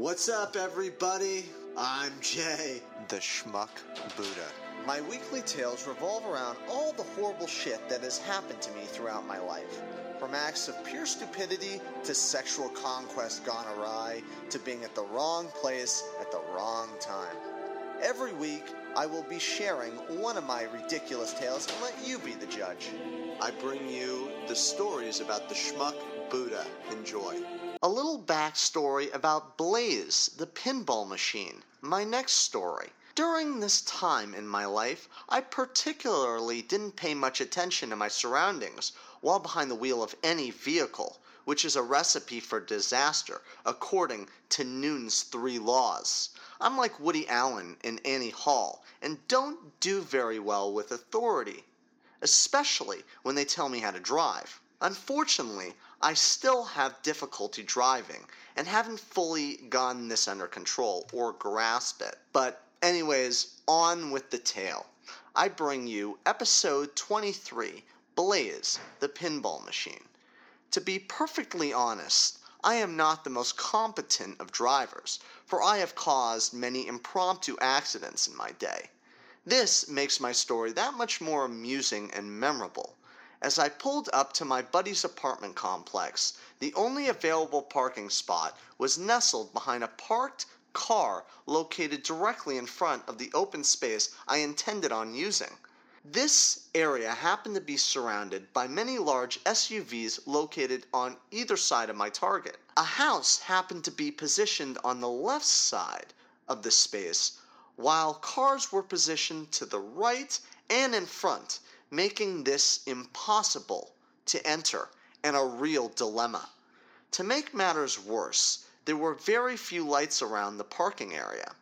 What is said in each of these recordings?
What's up, everybody? I'm Jay. The Schmuck Buddha. My weekly tales revolve around all the horrible shit that has happened to me throughout my life. From acts of pure stupidity to sexual conquest gone awry to being at the wrong place at the wrong time. Every week, I will be sharing one of my ridiculous tales and let you be the judge. I bring you the stories about the Schmuck Buddha. Enjoy. A little backstory about Blaze, the pinball machine. My next story. During this time in my life, I particularly didn't pay much attention to my surroundings while behind the wheel of any vehicle, which is a recipe for disaster, according to Newton's three laws. I'm like Woody Allen in Annie Hall and don't do very well with authority, especially when they tell me how to drive. Unfortunately, I still have difficulty driving and haven't fully gotten this under control or grasp it. But, anyways, on with the tale. I bring you episode 23 Blaze, the pinball machine. To be perfectly honest, I am not the most competent of drivers, for I have caused many impromptu accidents in my day. This makes my story that much more amusing and memorable. As I pulled up to my buddy's apartment complex, the only available parking spot was nestled behind a parked car located directly in front of the open space I intended on using. This area happened to be surrounded by many large SUVs located on either side of my target. A house happened to be positioned on the left side of the space, while cars were positioned to the right and in front making this impossible to enter and a real dilemma. To make matters worse, there were very few lights around the parking area.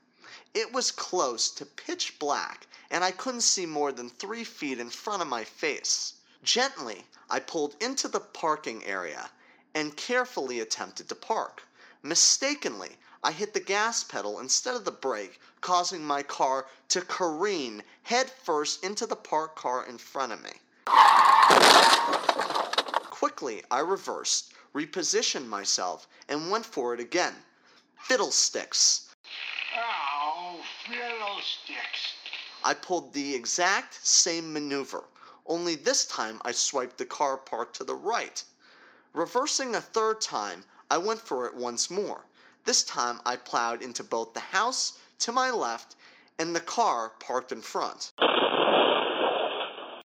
It was close to pitch black, and I couldn't see more than three feet in front of my face. Gently, I pulled into the parking area and carefully attempted to park. Mistakenly, I hit the gas pedal instead of the brake, causing my car to careen headfirst into the parked car in front of me. Quickly, I reversed, repositioned myself, and went for it again. Fiddlesticks. Oh, fiddlesticks. I pulled the exact same maneuver, only this time I swiped the car parked to the right. Reversing a third time, I went for it once more. This time I plowed into both the house to my left and the car parked in front.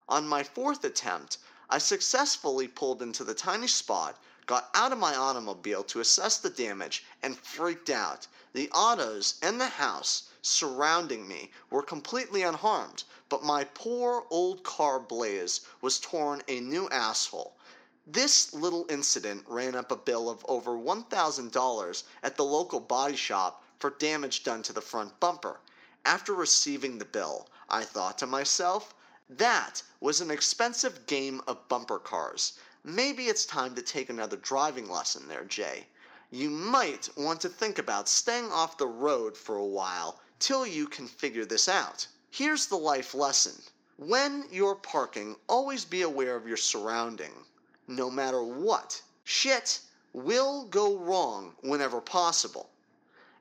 On my fourth attempt, I successfully pulled into the tiny spot, got out of my automobile to assess the damage, and freaked out. The autos and the house surrounding me were completely unharmed, but my poor old car Blaze was torn a new asshole. This little incident ran up a bill of over $1,000 at the local body shop for damage done to the front bumper. After receiving the bill, I thought to myself, that was an expensive game of bumper cars. Maybe it's time to take another driving lesson there, Jay. You might want to think about staying off the road for a while till you can figure this out. Here's the life lesson. When you're parking, always be aware of your surrounding no matter what. Shit will go wrong whenever possible.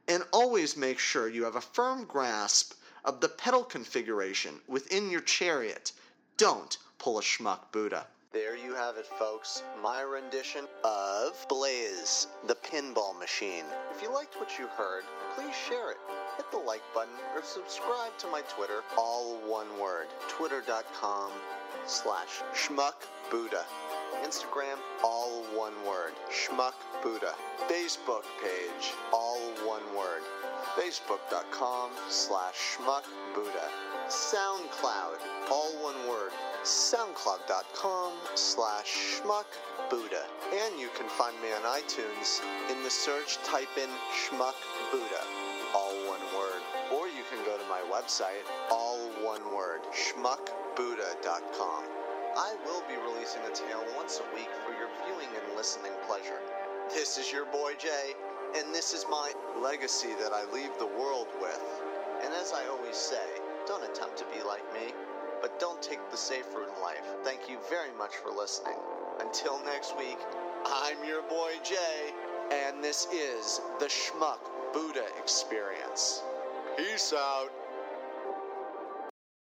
And always make sure you have a firm grasp of the pedal configuration within your chariot. Don't pull a schmuck Buddha. There you have it, folks. My rendition of Blaze, the pinball machine. If you liked what you heard, please share it. Hit the like button or subscribe to my Twitter, all one word. Twitter.com slash schmuck Buddha. Instagram, all one word. Schmuck Buddha. Facebook page, all one word. Facebook.com slash schmuck Buddha. SoundCloud, all one word. SoundCloud.com slash schmuck Buddha. And you can find me on iTunes. In the search, type in schmuck Buddha, all one word. Or you can go to my website, all one word, schmuckbuddha.com. I will be releasing a tale once a week for your viewing and listening pleasure. This is your boy Jay, and this is my legacy that I leave the world with. And as I always say, don't attempt to be like me, but don't take the safe route in life. Thank you very much for listening. Until next week, I'm your boy Jay, and this is the Schmuck Buddha experience. Peace out.